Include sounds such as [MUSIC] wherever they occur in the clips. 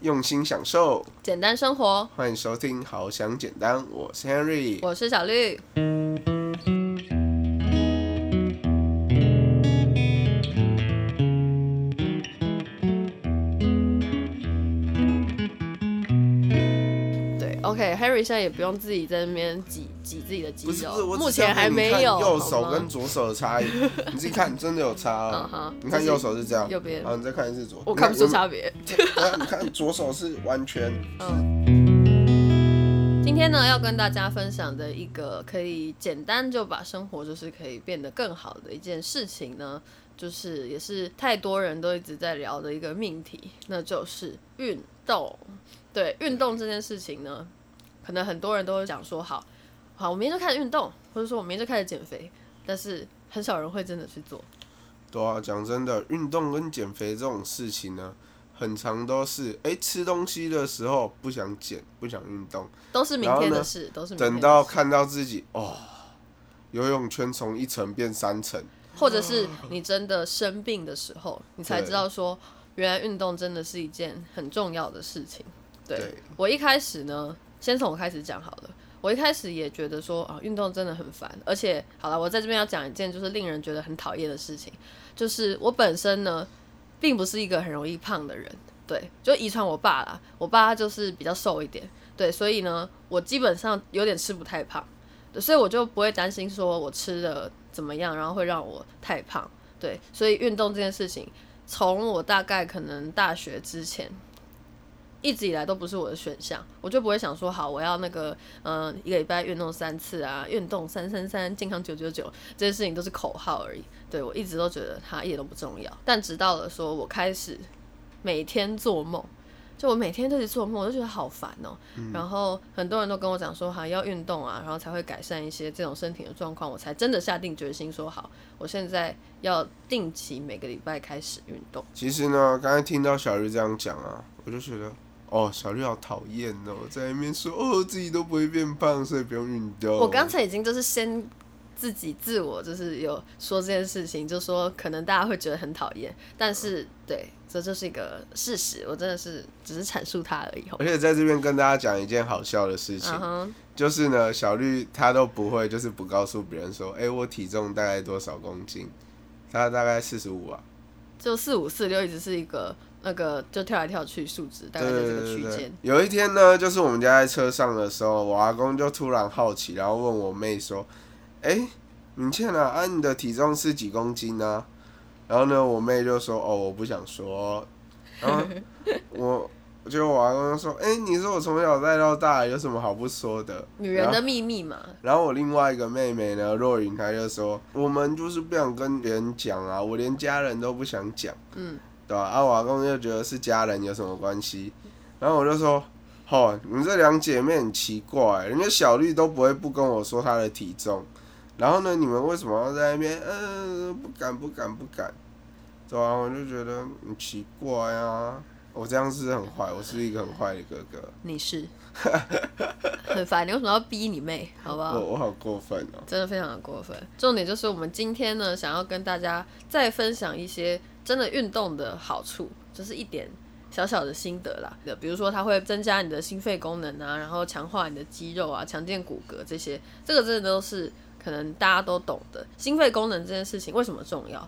用心享受，简单生活。欢迎收听《好想简单》，我是 Henry，我是小绿。现在也不用自己在那边挤挤自己的肌不是不是，肉，我目前还没有。右手跟左手的差异，[LAUGHS] 你自己看，真的有差嗯啊。你看右手是这样，右边好，你再看一次左，我看不出差别。[LAUGHS] 看左手是完全，今天呢，要跟大家分享的一个可以简单就把生活就是可以变得更好的一件事情呢，就是也是太多人都一直在聊的一个命题，那就是运动。对运动这件事情呢，可能很多人都会讲说，好好，我明天就开始运动，或者说我明天就开始减肥，但是很少人会真的去做。对啊，讲真的，运动跟减肥这种事情呢，很长都是，哎、吃东西的时候不想减，不想运动，都是明天的事，都是明天等的事到看到自己哦，游泳圈从一层变三层，或者是你真的生病的时候，你才知道说，原来运动真的是一件很重要的事情。对对我一开始呢，先从我开始讲好了。我一开始也觉得说啊，运动真的很烦，而且好了，我在这边要讲一件就是令人觉得很讨厌的事情，就是我本身呢，并不是一个很容易胖的人，对，就遗传我爸啦，我爸他就是比较瘦一点，对，所以呢，我基本上有点吃不太胖，所以我就不会担心说我吃的怎么样，然后会让我太胖，对，所以运动这件事情，从我大概可能大学之前。一直以来都不是我的选项，我就不会想说好，我要那个，嗯、一个礼拜运动三次啊，运动三三三，健康九九九，这些事情都是口号而已。对我一直都觉得它一点都不重要，但直到了说我开始每天做梦，就我每天都是做梦，我就觉得好烦哦、然后很多人都跟我讲说，哈要运动啊，然后才会改善一些这种身体的状况，我才真的下定决心说好，我现在要定期每个礼拜开始运动。其实呢，刚才听到小鱼这样讲啊，我就觉得，哦，小绿好讨厌哦，在那边说哦自己都不会变胖，所以不用运动。我刚才已经就是先自己自我就是有说这件事情，就说可能大家会觉得很讨厌，但是对，这就是一个事实，我真的是只是阐述它而已。而且在这边跟大家讲一件好笑的事情，就是呢，小绿他都不会，就是不告诉别人说，哎、我体重大概多少公斤，他大概四十五啊，就四五四六一直是一个那个就跳来跳去数值，大概在这个区对间。有一天呢，就是我们家在车上的时候，我阿公就突然好奇，然后问我妹说：“哎、敏倩啊，啊你的体重是几公斤呢、然后呢，我妹就说：“哦，我不想说。”然后 [LAUGHS] 我，就我阿公说：“哎、你说我从小带到大，有什么好不说的？”女人的秘密嘛，然后我另外一个妹妹呢，若云，她就说：“我们就是不想跟别人讲啊，我连家人都不想讲。”嗯，对吧、啊？我阿公就觉得是家人有什么关系，然后我就说：“哦，你们这两姐妹很奇怪，人家小绿都不会不跟我说她的体重，然后呢，你们为什么要在那边？嗯、不敢，不敢，不敢。”对啊，我就觉得很奇怪啊。我这样是很坏，我是一个很坏的哥哥，你是 [LAUGHS] 很烦，你为什么要逼你妹？好不好？我我好过分哦。真的非常的过分。重点就是我们今天呢，想要跟大家再分享一些真的运动的好处，就是一点小小的心得啦。比如说，它会增加你的心肺功能啊，然后强化你的肌肉啊，强健骨骼这些，这个真的都是可能大家都懂的。心肺功能这件事情为什么重要？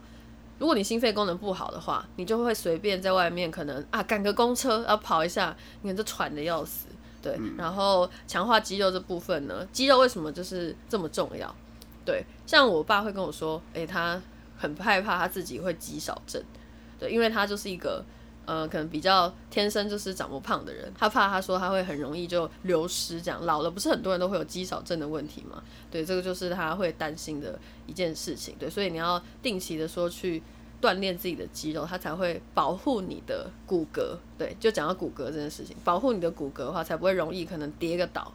如果你心肺功能不好的话，你就会随便在外面可能啊赶个公车，啊跑一下，你可能就喘的要死。对，然后强化肌肉这部分呢，肌肉为什么就是这么重要？对，像我爸会跟我说，诶、他很害怕他自己会肌少症，对，因为他就是一个呃，可能比较天生就是长不胖的人，他怕他说他会很容易就流失，这样老了不是很多人都会有肌少症的问题嘛？对，这个就是他会担心的一件事情，对，所以你要定期的说去锻炼自己的肌肉，他才会保护你的骨骼。对，就讲到骨骼这件事情，保护你的骨骼的话，才不会容易可能跌个倒，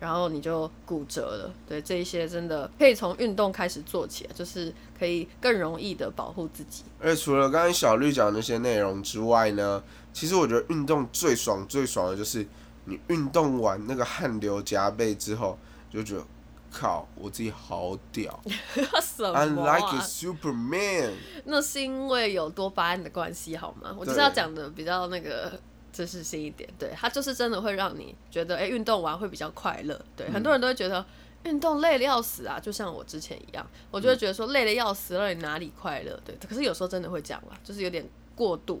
然后你就骨折了。对，这一些真的可以从运动开始做起来，就是可以更容易的保护自己。而除了刚才小绿讲的那些内容之外呢，其实我觉得运动最爽最爽的就是你运动完那个汗流浃背之后，就觉得靠，我自己好屌 [LAUGHS] 什么、，I'm 啊？like a Superman。那是因为有多巴胺的关系，好吗？我就是要讲的比较那个，这是新一点，对，它就是真的会让你觉得，哎、运动完会比较快乐。对，很多人都会觉得运动累的要死啊，就像我之前一样，我就会觉得说累的要死，让你哪里快乐？对，可是有时候真的会这样啦，就是有点过度。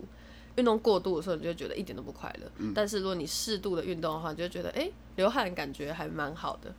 运动过度的时候，你就会觉得一点都不快乐。嗯但是如果你适度的运动的话，你就会觉得，哎、流汗感觉还蛮好的。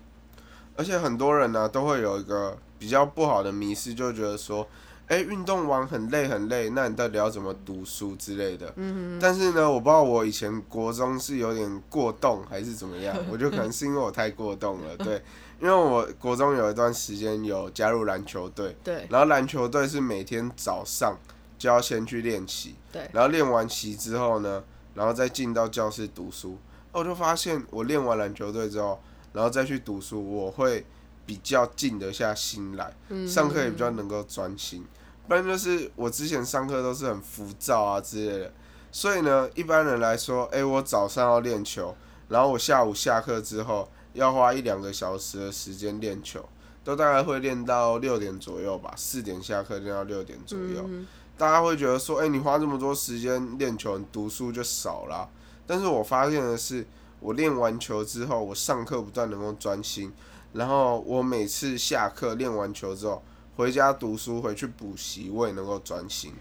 而且很多人呢、都会有一个比较不好的迷失，就觉得说，哎、运动完很累很累，那你到底要怎么读书之类的？嗯但是呢，我不知道我以前国中是有点过动还是怎么样，[LAUGHS] 我觉得可能是因为我太过动了，对，因为我国中有一段时间有加入篮球队，对然后篮球队是每天早上就要先去练习，对，然后练完习之后呢，然后再进到教室读书。我就发现我练完篮球队之后，然后再去读书，我会比较静得下心来，上课也比较能够专心。不然就是我之前上课都是很浮躁啊之类的，所以呢，一般人来说，诶，我早上要练球，然后我下午下课之后要花一两个小时的时间练球，都大概会练到六点左右吧，四点下课练到六点左右。大家会觉得说，哎、你花这么多时间练球，你读书就少啦。但是我发现的是，我练完球之后，我上课不断能够专心，然后我每次下课练完球之后，回家读书，回去补习，我也能够专心。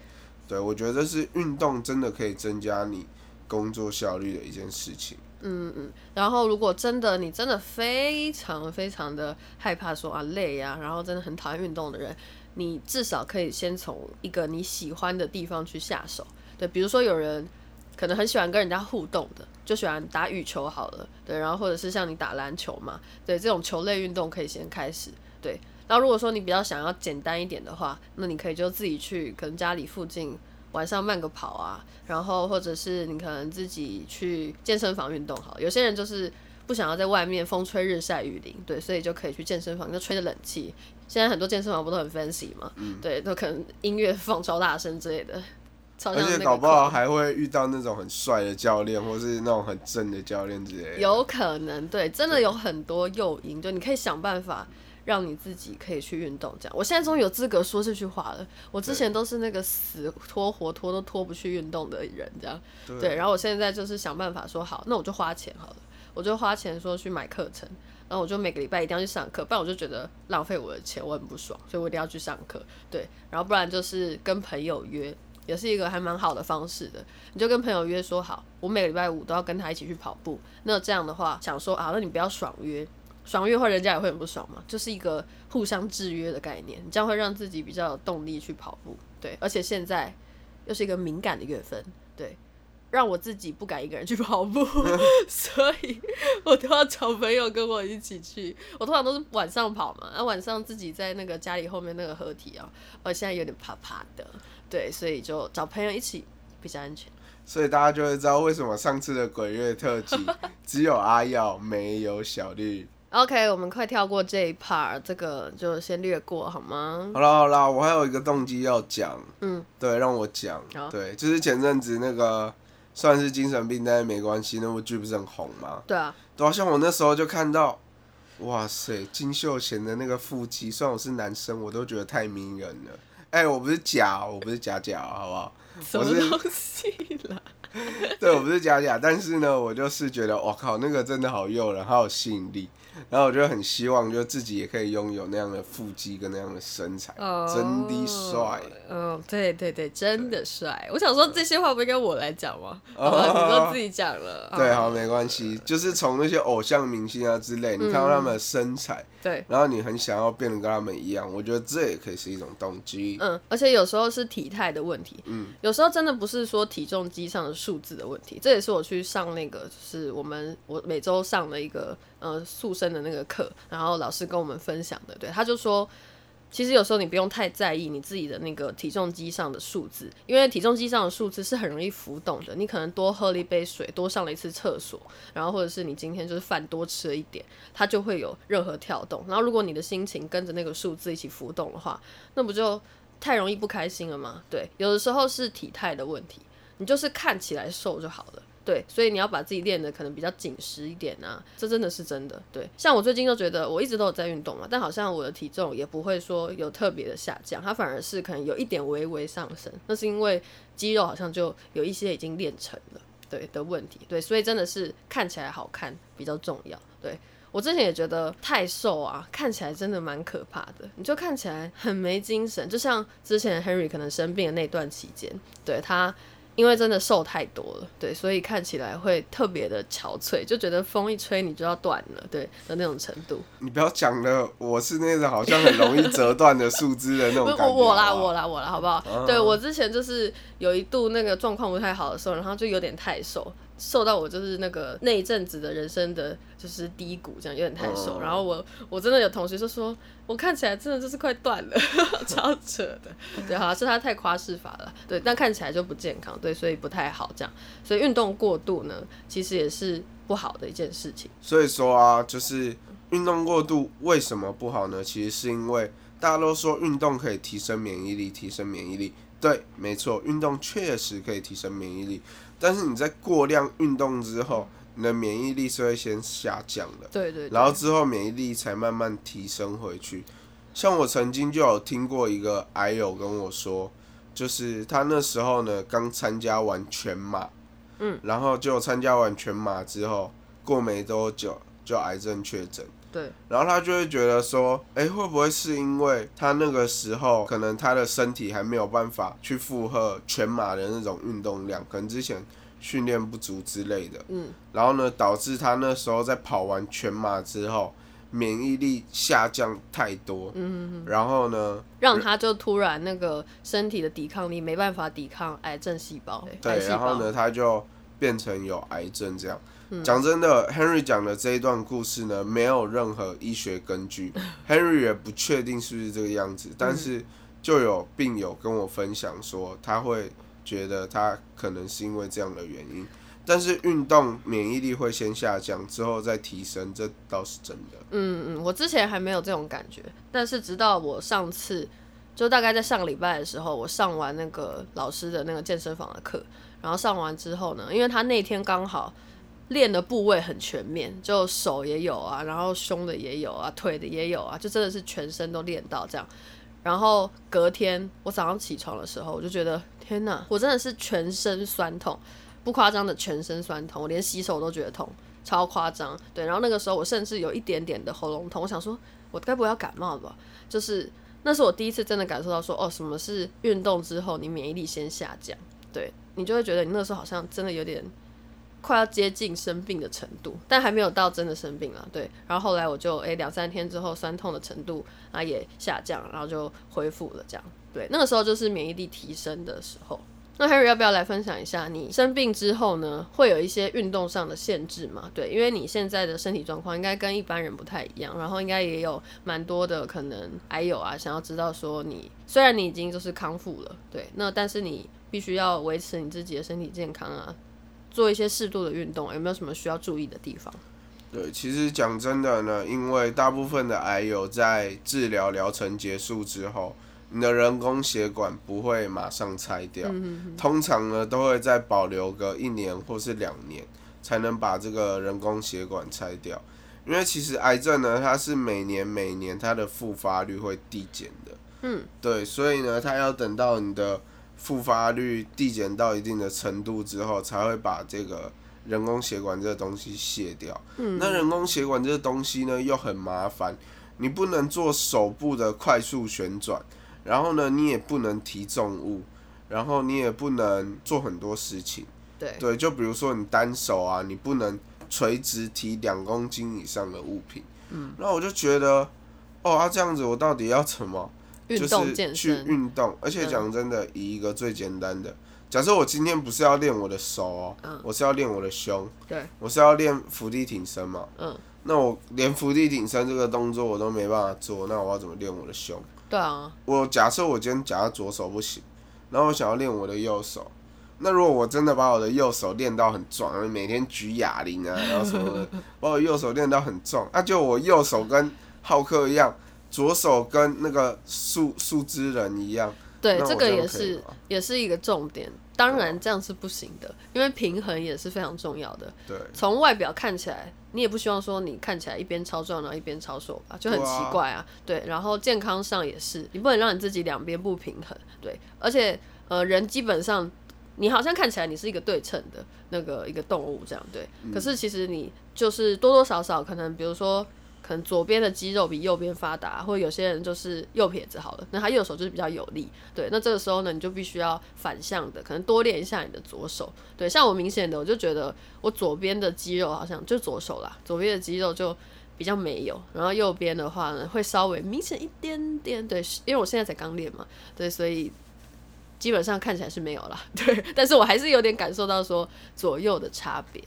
对我觉得这是运动真的可以增加你工作效率的一件事情。嗯嗯然后，如果真的你真的非常非常的害怕说啊累啊，然后真的很讨厌运动的人，你至少可以先从一个你喜欢的地方去下手。对，比如说有人可能很喜欢跟人家互动的，就喜欢打羽球好了，对，然后或者是像你打篮球嘛，对，这种球类运动可以先开始，对。然后如果说你比较想要简单一点的话，那你可以就自己去，可能家里附近晚上慢个跑啊，然后或者是你可能自己去健身房运动好了。有些人就是不想要在外面风吹日晒雨淋，对，所以就可以去健身房，就吹着冷气。现在很多健身房不都很 fancy 嘛，对，都可能音乐放超大声之类的，超而且搞不好还会遇到那种很帅的教练，或是那种很正的教练之类的。有可能，对，真的有很多诱因，就你可以想办法让你自己可以去运动。这样，我现在终于有资格说这句话了。我之前都是那个死拖活拖都拖不去运动的人，这样对。然后我现在就是想办法说好，那我就花钱好了，我就花钱说去买课程，然后我就每个礼拜一定要去上课，不然我就觉得浪费我的钱，我很不爽，所以我一定要去上课。对，然后不然就是跟朋友约。也是一个还蛮好的方式的，你就跟朋友约说好，我每个礼拜五都要跟他一起去跑步。那这样的话，想说啊，那你不要爽约，爽约的话人家也会很不爽嘛，就是一个互相制约的概念，你这样会让自己比较有动力去跑步。对，而且现在又是一个敏感的月份，对，让我自己不敢一个人去跑步，[LAUGHS] 所以我都要找朋友跟我一起去。我通常都是晚上跑嘛，那、晚上自己在那个家里后面那个合体啊，我现在有点怕怕的，对，所以就找朋友一起比较安全。所以大家就会知道为什么上次的鬼月特辑只有阿耀没有小绿。OK，我们快跳过这一 part，这个就先略过好吗？好了好了，我还有一个动机要讲，嗯，对，让我讲好，对，就是前阵子那个算是精神病，但是没关系，那部剧不是很红吗？对啊，对啊，像我那时候就看到，哇塞，金秀贤的那个腹肌，虽然我是男生，我都觉得太迷人了。哎、我不是假哦，我不是假假哦，好不好？什么东西啦？[LAUGHS] 对，我不是假假，但是呢，我就是觉得，我靠，那个真的好诱人，好有吸引力。然后我就很希望，就自己也可以拥有那样的腹肌跟那样的身材，真的帅。嗯，对对对，真的帅。我想说这些话不应该我来讲吗？哦 [LAUGHS] 好吧，你都自己讲了。对，啊好，没关系，就是从那些偶像明星啊之类，你看到他们的身材，对，然后你很想要变得跟他们一样，我觉得这也可以是一种动机。嗯，而且有时候是体态的问题，嗯，有时候真的不是说体重机上的数字的问题，这也是我去上那个，就是我们我每周上的一个呃塑身的那个课，然后老师跟我们分享的，对，他就说。其实有时候你不用太在意你自己的那个体重机上的数字，因为体重机上的数字是很容易浮动的。你可能多喝了一杯水，多上了一次厕所，然后或者是你今天就是饭多吃了一点，它就会有任何跳动。然后如果你的心情跟着那个数字一起浮动的话，那不就太容易不开心了吗？对，有的时候是体态的问题，你就是看起来瘦就好了。对，所以你要把自己练的可能比较紧实一点啊，这真的是真的。对，像我最近就觉得我一直都有在运动嘛，但好像我的体重也不会说有特别的下降，它反而是可能有一点微微上升，那是因为肌肉好像就有一些已经练成了。对的问题，对，所以真的是看起来好看比较重要。对我之前也觉得太瘦啊，看起来真的蛮可怕的，你就看起来很没精神，就像之前 Henry 可能生病的那段期间，对他。因为真的瘦太多了，对，所以看起来会特别的憔悴，就觉得风一吹你就要断了，对的那种程度。你不要讲了，我是那种好像很容易折断的树枝的那种感觉。我啦，我啦，我啦，好不好？对我之前就是有一度那个状况不太好的时候，然后就有点太瘦。瘦到我就是那个那一阵子的人生的就是低谷，这样有点太瘦。然后我我真的有同学就说，我看起来真的就是快断了，[LAUGHS] 超扯的。对，好像是他太夸饰法了。对，但看起来就不健康，对，所以不太好这样。所以运动过度呢，其实也是不好的一件事情。所以说啊，就是运动过度为什么不好呢？其实是因为大家都说运动可以提升免疫力，提升免疫力。对，没错，运动确实可以提升免疫力。但是你在过量运动之后，你的免疫力是会先下降的。对对。然后之后免疫力才慢慢提升回去。像我曾经就有听过一个癌友跟我说，就是他那时候呢刚参加完全马，嗯，然后就参加完全马之后，过没多久就癌症确诊。对，然后他就会觉得说，哎，会不会是因为他那个时候可能他的身体还没有办法去负荷全马的那种运动量，可能之前训练不足之类的，嗯，然后呢，导致他那时候在跑完全马之后，免疫力下降太多，嗯，然后呢，让他就突然那个身体的抵抗力没办法抵抗癌症细胞，对，然后呢，他就变成有癌症这样。讲真的，Henry 讲的这一段故事呢，没有任何医学根据，[LAUGHS] Henry 也不确定是不是这个样子。但是就有病友跟我分享说，他会觉得他可能是因为这样的原因。但是运动免疫力会先下降，之后再提升，这倒是真的。嗯嗯，我之前还没有这种感觉，但是直到我上次，就大概在上个礼拜的时候，我上完那个老师的那个健身房的课，然后上完之后呢，因为他那天刚好。练的部位很全面，就手也有啊，然后胸的也有啊，腿的也有啊，就真的是全身都练到这样。然后隔天我早上起床的时候，我就觉得天哪，我真的是全身酸痛，不夸张的全身酸痛，我连洗手都觉得痛，超夸张。对，然后那个时候我甚至有一点点的喉咙痛，我想说我该不会要感冒吧？就是那是我第一次真的感受到说，哦，什么是运动之后你免疫力先下降？对你就会觉得你那时候好像真的有点。快要接近生病的程度，但还没有到真的生病了。对，然后后来我就诶两三天之后，酸痛的程度啊也下降，然后就恢复了。这样，对，那个时候就是免疫力提升的时候。那 Harry 要不要来分享一下你生病之后呢，会有一些运动上的限制吗？对，因为你现在的身体状况应该跟一般人不太一样，然后应该也有蛮多的可能还有啊，想要知道说你虽然你已经就是康复了，对，那但是你必须要维持你自己的身体健康啊。做一些适度的运动，有没有什么需要注意的地方？对，其实讲真的呢，因为大部分的癌友在治疗疗程结束之后，你的人工血管不会马上拆掉，通常呢都会再保留个一年或是两年，才能把这个人工血管拆掉。因为其实癌症呢，它是每年每年它的复发率会递减的，嗯，对，所以呢，它要等到你的。复发率递减到一定的程度之后，才会把这个人工血管这个东西卸掉。嗯，那人工血管这个东西呢，又很麻烦，你不能做手部的快速旋转，然后呢，你也不能提重物，然后你也不能做很多事情。对，对，就比如说你单手啊，你不能垂直提两公斤以上的物品。嗯，那我就觉得，哦，啊，这样子我到底要怎么？就是去运动，而且讲真的，以一个最简单的，假设我今天不是要练我的手哦，我是要练我的胸，对，我是要练伏地挺身嘛，嗯，那我连伏地挺身这个动作我都没办法做，那我要怎么练我的胸？对啊，我假设我今天假设左手不行，然后我想要练我的右手，那如果我真的把我的右手练到很壮，每天举哑铃啊，然后什么的，[LAUGHS] 把我右手练到很壮，那就我右手跟浩克一样。左手跟那个树树枝人一样，对，这个也是也是一个重点。当然这样是不行的，因为平衡也是非常重要的。对，从外表看起来，你也不希望说你看起来一边超壮然后一边超瘦吧，就很奇怪啊。对，然后健康上也是，你不能让你自己两边不平衡。对，而且呃，人基本上你好像看起来你是一个对称的那个一个动物这样对，嗯可是其实你就是多多少少可能，比如说可能左边的肌肉比右边发达，或者有些人就是右撇子好了，那他右手就是比较有力，对，那这个时候呢，你就必须要反向的，可能多练一下你的左手，对，像我明显的我就觉得我左边的肌肉好像就左手啦，左边的肌肉就。比较没有，然后右边的话呢，会稍微明显一点点，对，因为我现在才刚练嘛，对，所以基本上看起来是没有啦，对，但是我还是有点感受到说左右的差别。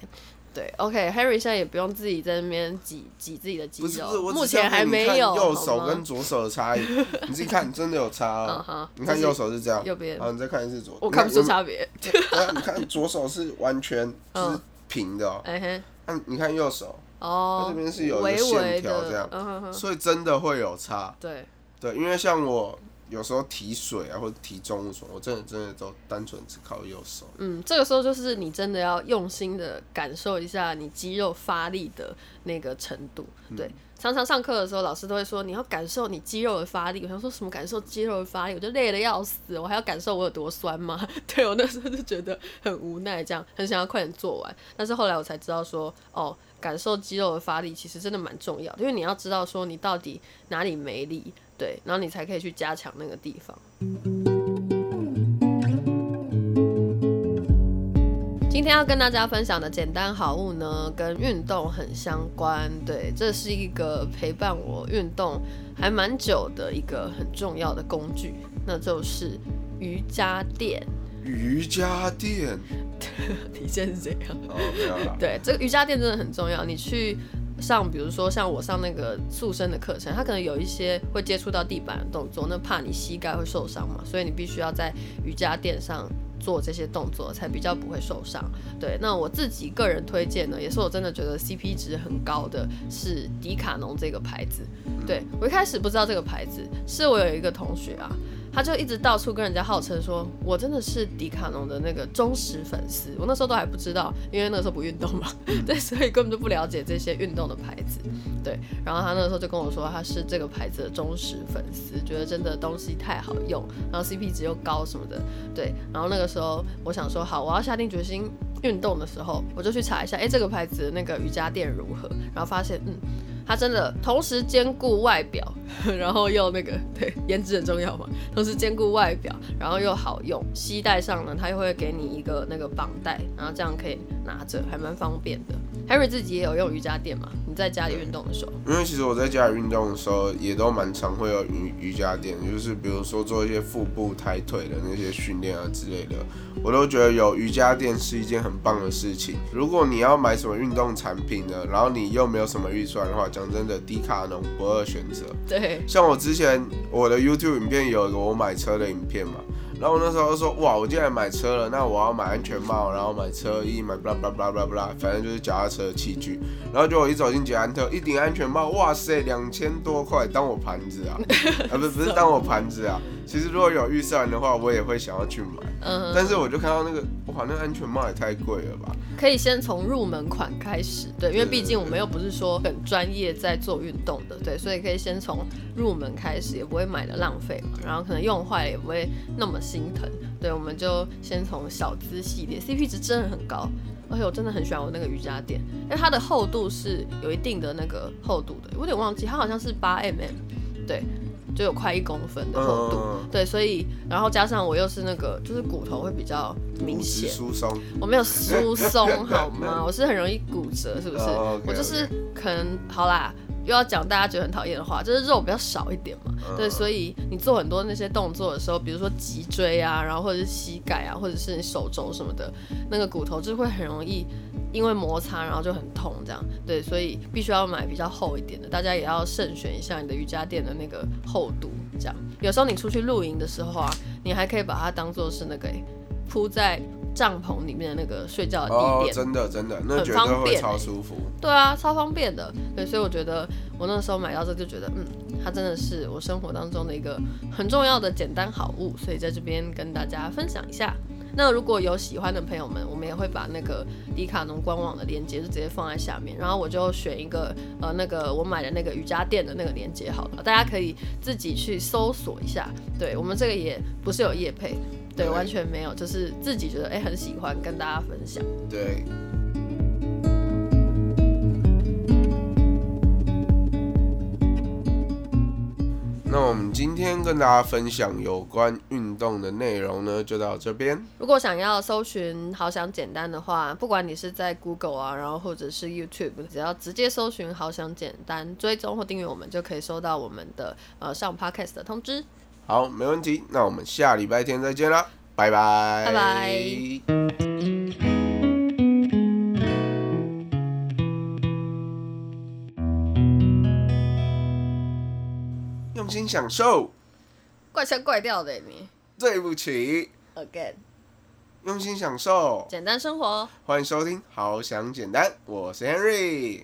对，OK，Harry、现在也不用自己在那边挤挤自己的肌肉，不是不是，我目前还没有。右手跟左手的差异，你自己看，真的有差你看右手是这样，右边好，你再看一次左，我看不出差别。你看左手是完全 [LAUGHS] 就是嗯平的哦，哎嘿，那你看右手，哦，它这边是有一个线条这样嗯哼哼，所以真的会有差。对，对，因为像我有时候提水啊，或者提重物什么，我真的真的都单纯只靠右手。嗯，这个时候就是你真的要用心的感受一下你肌肉发力的那个程度。嗯对，常常上课的时候，老师都会说你要感受你肌肉的发力。我想说什么感受肌肉的发力？我就累得要死，我还要感受我有多酸吗？对我那时候就觉得很无奈，这样很想要快点做完。但是后来我才知道说，哦，感受肌肉的发力其实真的蛮重要的，因为你要知道说你到底哪里没力，对，然后你才可以去加强那个地方。今天要跟大家分享的简单好物呢，跟运动很相关。对，这是一个陪伴我运动还蛮久的一个很重要的工具，那就是瑜伽垫。瑜伽垫，[LAUGHS] 体现是这样。哦，没有啦。对，这个瑜伽垫真的很重要。你去上，比如说像我上那个塑身的课程，它可能有一些会接触到地板的动作，那怕你膝盖会受伤嘛，所以你必须要在瑜伽垫上做这些动作，才比较不会受伤。对，那我自己个人推荐呢，也是我真的觉得 CP 值很高的，是迪卡侬这个牌子。对我一开始不知道这个牌子，是我有一个同学啊，他就一直到处跟人家号称说，我真的是迪卡侬的那个忠实粉丝。我那时候都还不知道，因为那个时候不运动嘛，对，所以根本就不了解这些运动的牌子。对，然后他那个时候就跟我说，他是这个牌子的忠实粉丝，觉得真的东西太好用，然后 CP 值又高什么的。对，然后那个时候我想说，好，我要下定决心运动的时候，我就去查一下，哎，这个牌子的那个瑜伽垫如何？然后发现，嗯。它真的同时兼顾外表，[LAUGHS] 然后又那个对颜值很重要嘛，同时兼顾外表，然后又好用。系带上呢，它又会给你一个那个绑带，然后这样可以拿着，还蛮方便的。Harry 自己也有用瑜伽垫嘛？你在家里运动的时候，因为其实我在家里运动的时候，也都蛮常会有瑜瑜伽垫，就是比如说做一些腹部抬腿的那些训练啊之类的，我都觉得有瑜伽垫是一件很棒的事情。如果你要买什么运动产品呢，然后你又没有什么预算的话，讲真的，低卡侬不二选择。对，像我之前我的 YouTube 影片有一个我买车的影片嘛，然后我那时候就说哇，我竟然买车了，那我要买安全帽，然后买车衣，买 blah blah blah blah blah，反正就是脚踏车的器具。然后就我一走进捷安特，一顶安全帽，哇塞，两千多块当我盘子啊，[LAUGHS] 啊不是不是当我盘子啊。其实如果有预算的话，我也会想要去买。嗯，但是我就看到那个，哇，那个安全帽也太贵了吧？可以先从入门款开始，对，因为毕竟我们又不是说很专业在做运动的，对，所以可以先从入门开始，也不会买的浪费嘛，然后可能用坏了也不会那么心疼，对，我们就先从小资系列，CP 值真的很高，而且我真的很喜欢我那个瑜伽垫，因为它的厚度是有一定的那个厚度的，我有点忘记，它好像是八 mm，对，就有快一公分的厚度，嗯，对，所以然后加上我又是那个就是骨头会比较明显。疏松，我没有疏松 [LAUGHS] 好吗？我是很容易骨折，是不是？我就是可能好啦，又要讲大家觉得很讨厌的话，就是肉比较少一点嘛。嗯对，所以你做很多那些动作的时候，比如说脊椎啊，然后或者是膝盖啊，或者是你手肘什么的，那个骨头就会很容易因为摩擦，然后就很痛这样。对，所以必须要买比较厚一点的，大家也要慎选一下你的瑜伽垫的那个厚度。这样，有时候你出去露营的时候啊，你还可以把它当做是那个欸铺在帐篷里面的那个睡觉的地哦，垫。真的真的，那很绝对会方便欸超舒服。对啊，超方便的。对，所以我觉得我那时候买到这就觉得，嗯，它真的是我生活当中的一个很重要的简单好物，所以在这边跟大家分享一下。那如果有喜欢的朋友们，我们也会把那个迪卡侬官网的链接就直接放在下面，然后我就选一个呃那个我买的那个瑜伽垫的那个链接好了，大家可以自己去搜索一下。对我们这个也不是有业配，对，完全没有，就是自己觉得哎、很喜欢跟大家分享。对。我们今天跟大家分享有关运动的内容呢，就到这边。如果想要搜寻“好想简单”的话，不管你是在 Google 啊，然后或者是 YouTube，只要直接搜寻“好想简单”，追踪或订阅我们，就可以收到我们的呃上 Podcast 的通知。好，没问题。那我们下礼拜天再见啦，拜拜，拜拜。心享受。怪腔怪调的你对不起，，again，用心享受。简单生活欢迎收听《好想简单》，我是 Henry。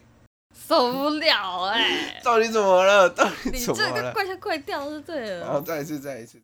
受不了哎、到底怎么了？到底你怎么了？这个怪腔怪调是对了。然后再一次，再一次。